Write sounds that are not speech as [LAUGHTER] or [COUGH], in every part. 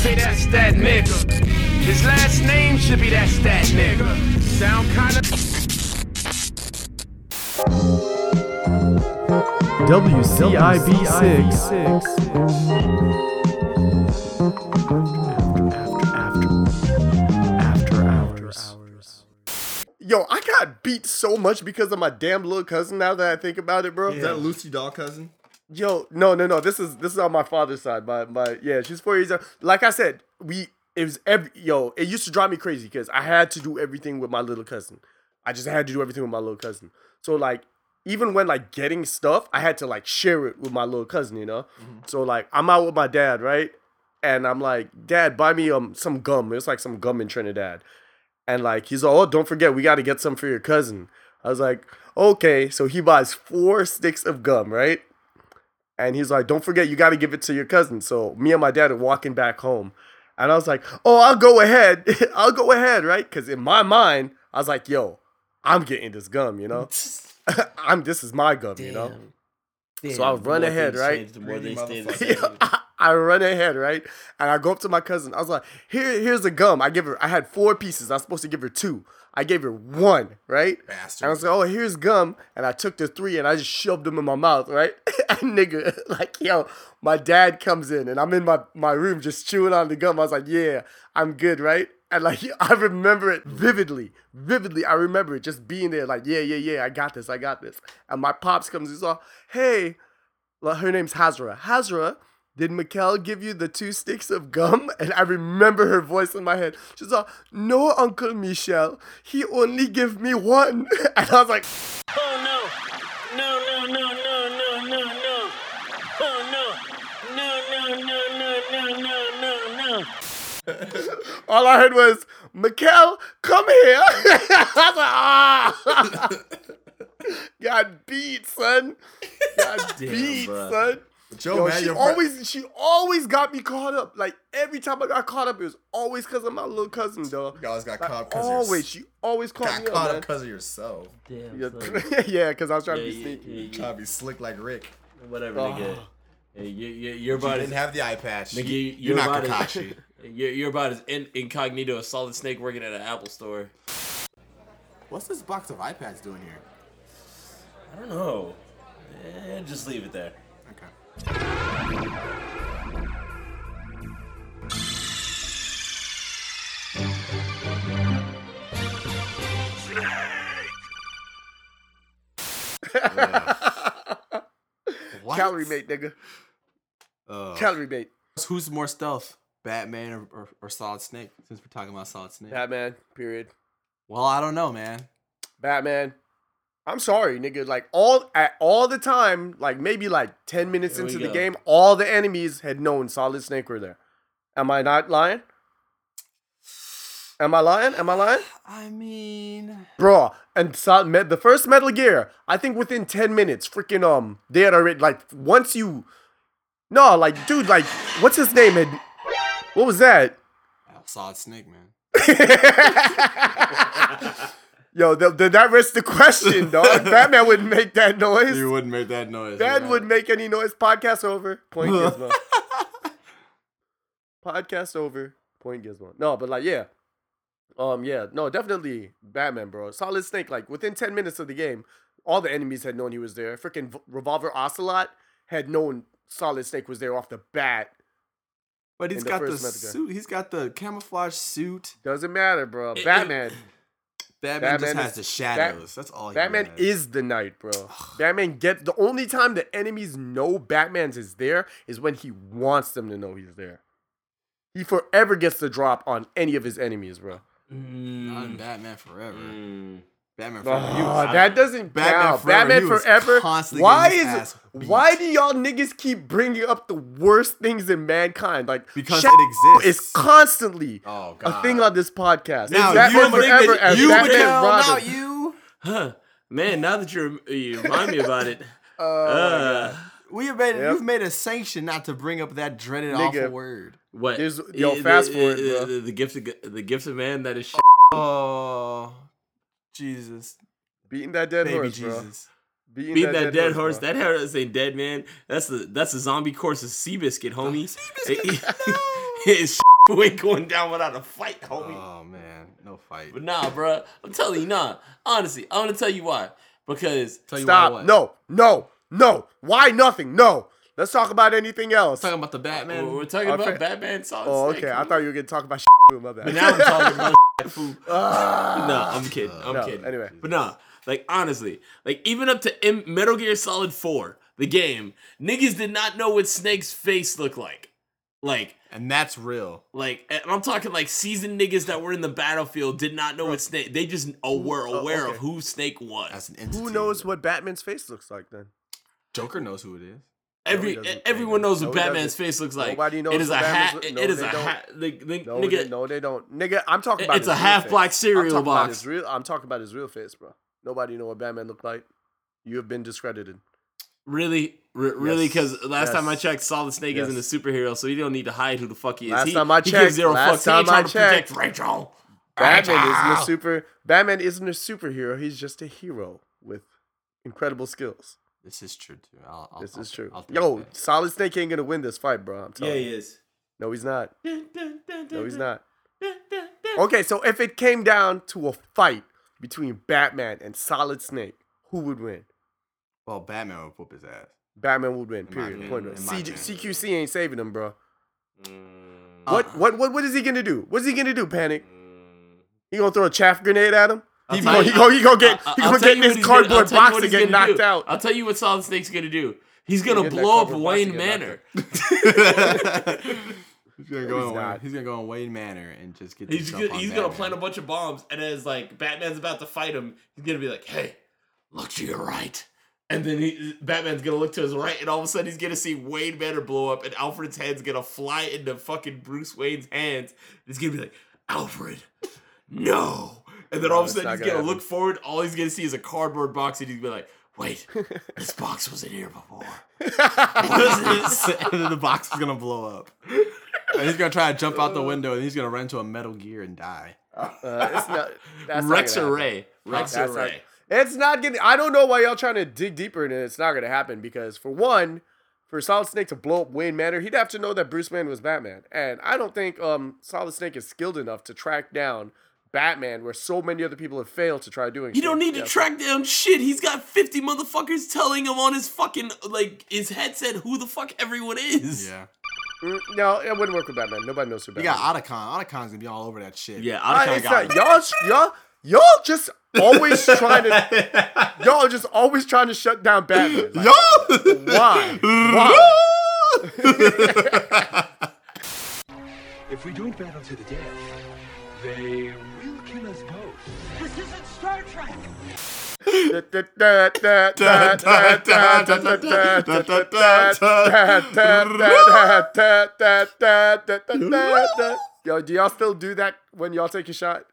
say that's that nigga. His last name should be that's that nigga. Sound kinda. WCIB 6. After hours. Yo, I got beat so much because of my damn little cousin. Now that I think about it, bro. Is that Lucy Doll cousin? Yo, no, no, no. This is this is on my father's side. My my yeah, she's four years old. Like I said, we it was every yo. It used to drive me crazy because I had to do everything with my little cousin. I just had to do everything with my little cousin. So like even when like getting stuff, I had to like share it with my little cousin. You know. So like I'm out with my dad, right? And I'm like, Dad, buy me um some gum. It's like some gum in Trinidad. And like he's like, oh, don't forget, we got to get some for your cousin. I was like, okay. So he buys four sticks of gum, right? And he's like, don't forget, you got to give it to your cousin. So me and my dad are walking back home. And I was like, oh, I'll go ahead. [LAUGHS] I'll go ahead, right? Because in my mind, I was like, yo, I'm getting this gum, you know? [LAUGHS] [LAUGHS] I'm this is my gum, you know? So I run ahead, right? the more they Greedy stay the motherfucker. same. I, run ahead, right? And I go up to my cousin. I was like, "Here, here's the gum." I give her. I had four pieces. I was supposed to give her two. I gave her one, right? Bastard. And I was like, "Oh, here's gum," and I took the three and I just shoved them in my mouth, right? [LAUGHS] and nigga, [LAUGHS] like yo, my dad comes in and I'm in my my room just chewing on the gum. I was like, "Yeah, I'm good, right?" And like [LAUGHS] I remember it vividly, vividly. I remember it just being there, like, "Yeah, yeah, yeah, I got this, I got this." And my pops comes. He's all, "Hey." Well, her name's Hazra. Hazra, did Mikkel give you the two sticks of gum? [LAUGHS] And I remember her voice in my head. She's like, No, Uncle Michel. He only gave me one. [LAUGHS] And I was like, Oh no! No, no, no, no, no, no, no! Oh no! No, no, no, no, no, no, no, no! [LAUGHS] all I heard was, Mikkel, come here. I was like, ah. Got beat, son. Got beat, bruh. son. Joe, Yo, man, she your fri- always she always got me caught up. Like every time I got caught up, it was always because of my little cousin, dog. You always got Like, caught because always, she always caught got me caught up, up because of yourself. Damn, Yeah, because [LAUGHS] I was trying Yeah, to be yeah, sneaky. yeah, yeah. Trying to be slick like Rick. Whatever, Oh. nigga. Hey, you, you, you're You about didn't have the eye patch. nigga, You- you, You're not about as- Kakashi. [LAUGHS] You're, you're about as in, incognito as Solid Snake working at an Apple store. What's this box of iPads doing here? I don't know. Eh, just leave it there. Okay. Calorie mate, nigga. Uh, Calorie mate. who's more stealth, Batman or, or, or Solid Snake? Since we're talking about Solid Snake. Batman. Period. well, I don't know, man. Batman. I'm sorry, nigga. Like all at all the time, like maybe like ten minutes Here into the go. game, all the enemies had known Solid Snake were there. Am I not lying? Am I lying? Am I lying? [SIGHS] I mean, Bro, and Sol- Me- the first Metal Gear, I think within 10 minutes, freaking, um, they had already, like, once you, no, like, dude, like, what's his name? Had, what was that? Solid Snake, man. [LAUGHS] [LAUGHS] [LAUGHS] Yo, th- did that rest the question, dog? [LAUGHS] Batman wouldn't make that noise. You wouldn't make that noise. Batman right? wouldn't make any noise. Podcast over. Point [LAUGHS] Gizmo. Podcast over. Point Gizmo. No, but like, yeah. Um, yeah, no, definitely Batman, bro. Solid Snake, like within 10 minutes of the game, all the enemies had known he was there. Freaking V- Revolver Ocelot had known Solid Snake was there off the bat. But he's in the got the first suit. He's got the camouflage suit. Doesn't matter, bro. Batman. Batman, Batman just has is- the shadows. That's all. He has. Batman has. is the knight, bro. Batman get the only time the enemies know Batman's is there is when he wants them to know he's there. He forever gets the drop on any of his enemies, bro. Not in Mm, Batman Forever. mm. Batman Oh, Forever. he was- that doesn't Batman count. Forever, Batman Forever. constantly Why is his ass beat. why do y'all niggas keep bringing up the worst things in mankind? Like Because Shadow it exists. is constantly Oh, a thing on this podcast. Now, It's Batman you think Forever that as you, Batman Miguel, Robin. not you. Huh. Man, now that you're, you remind me about it. [LAUGHS] Oh, uh, We have made Yep. you've made a sanction not to bring up that dreaded Nigga. awful word. what? There's- yo, the- fast the- forward, the, bro. Eh, the, the gift, of, the gift of man that is. Sh- Oh, Jesus, beating that dead baby horse, bro. Jesus. Beating, Beating that, dead horse. bro. That horse ain't dead, man. That's the that's the zombie course of Seabiscuit, homie. [LAUGHS] [LAUGHS] It's [LAUGHS] Goku ain't going down without a fight, homie. Oh man, no fight. But nah, bruh. I'm telling you, nah. Honestly, I'm gonna tell you why. Because Tell you Stop. why? No, no, no. Why nothing? No. Let's talk about anything else. Talking about the uh, Batman. we're, we're talking Our about fa- Batman Solid Oh, Snake, okay. I fool. thought you were gonna talk about shit. My bad. But now I'm talking about fool. [LAUGHS] no, I'm kidding. I'm No, kidding. anyway. But nah, like honestly, like even up to M- Metal Gear Solid 4, the game, niggas did not know what Snake's face looked like. Like, and that's real. like, and I'm talking like seasoned niggas that were in the battlefield did not know what Snake. They just uh, were oh, aware okay. of who Snake was. That's an entity. Who knows what Batman's face looks like then? Joker knows who it is. Every No, he doesn't. everyone knows No, what he Batman's face looks like. Nobody knows it is a what hat. Batman's- no, it is they a don't. hat. The, the, No, nigga, they, no, they don't. Nigga, I'm talking about. It's his a half face. black I'm cereal about box. real. I'm talking about his real face, bro. Nobody know what Batman looked like. You have been discredited. Really, R- really, Yes. because last time I Yes. checked, Solid Snake isn't a superhero, so you don't need to hide who the fuck he is. Last he, time I he checked- gives zero last fucks. He time I trying to protect checked. Rachel. Batman isn't a Rachel. super. Batman isn't a superhero. He's just a hero with incredible skills. This is true too. I'll, I'll, This I'll- is true. I'll Yo, that. Solid Snake ain't gonna win this fight, bro. I'm telling. Yeah, he is. No, he's not. [LAUGHS] No, he's not. Okay, so if it came down to a fight between Batman and Solid Snake, who would win? Well, Batman would whoop his ass. Batman would win. Period. opinion, Point blank. in my CG. CQC ain't saving him, bro. Mm, What what what what is he gonna do? What's he gonna do? Panic? He gonna throw a chaff grenade at him? I'll He tell gonna, he gonna, he gonna get I- he I'll gonna get you in his he's gonna- cardboard box what and get knocked do. out. I'll tell you what Solid Snake's gonna do. He's gonna Get blow up Wayne and get knocked Manor. [LAUGHS] he's gonna go. he's in. Wayne, he's gonna go in Wayne Manor and just get. He's gonna, jump on he's gonna plant a bunch of bombs, and as like Batman's about to fight him, he's gonna be like, "Hey, look to your right." And then he, Batman's gonna look to his right, and all of a sudden he's gonna see Wayne Manor blow up, and Alfred's hand's gonna fly into fucking Bruce Wayne's hands. He's gonna be like, "Alfred, no!" And then all of a sudden he's gonna gonna look forward. All he's gonna see is a cardboard box, and he's gonna be like, "Wait, [LAUGHS] this box was in here before." [LAUGHS] [LAUGHS] and then the box is gonna blow up. And he's gonna try to jump out the window, and he's gonna run into a Metal Gear and die. Uh, it's not, that's not Rex Rex That's not- a Ray. It's not getting. I don't know why y'all trying to dig deeper into it. It's not gonna happen because for one, for Solid Snake to blow up Wayne Manor, he'd have to know that Bruce Wayne was Batman, and I don't think um Solid Snake is skilled enough to track down Batman, where so many other people have failed to try doing. You don't shit. need to track down shit. He's got 50 motherfuckers telling him on his fucking, like, his headset who the fuck everyone is. Yeah. Mm, No, it wouldn't work with Batman. Nobody knows who You Batman. got is. Otacon. Otacon's gonna be all over that shit. Yeah, Uh, I it's kind not, y'all, y'all, y'all just always trying to, [LAUGHS] y'all just always trying to shut down Batman. [LAUGHS] Like, why? [LAUGHS] Why? If we don't battle to the death, they will kill us both. This isn't Star Trek. Yo, do y'all still do that when y'all take a shot?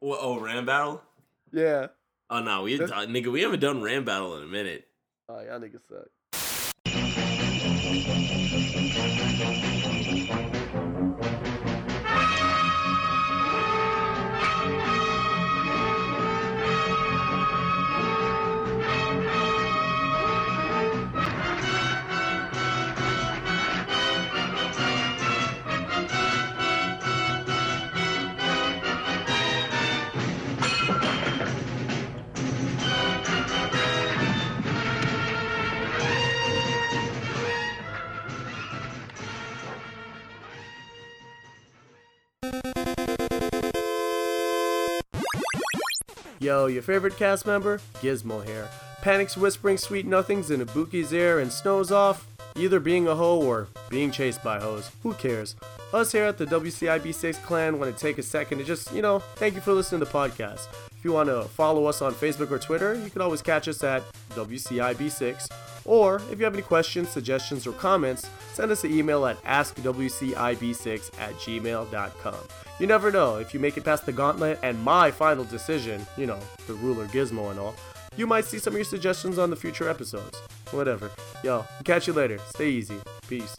What, oh, Ram Battle? Yeah. Oh, no, we, uh, nigga, we haven't done Ram Battle in a minute. Oh, y'all niggas suck. Yo, your favorite cast member? Gizmo here. Panics whispering sweet nothings in Ibuki's ear and snows off, either being a hoe or being chased by hoes. Who cares? Us here at the WCIB6 clan want to take a second to just, you know, thank you for listening to the podcast. If you want to follow us on Facebook or Twitter, you can always catch us at WCIB6. Or if you have any questions, suggestions, or comments, send us an email at askwcib6 at gmail.com. You never know, if you make it past the gauntlet and my final decision, you know, the ruler gizmo and all, you might see some of your suggestions on the future episodes. Whatever. Yo, catch you later. Stay easy. Peace.